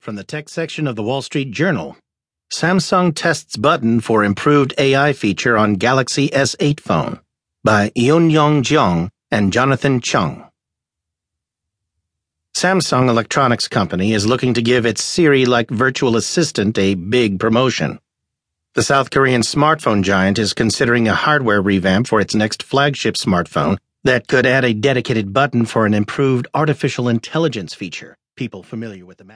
From the tech section of the Wall Street Journal Samsung tests button for improved AI feature on Galaxy S8 phone by Eun-Young Jeong and Jonathan Cheng. Samsung Electronics Company is looking to give its Siri like virtual assistant a big promotion. The South Korean smartphone giant is considering a hardware revamp for its next flagship smartphone that could add a dedicated button for an improved artificial intelligence feature. People familiar with the matter.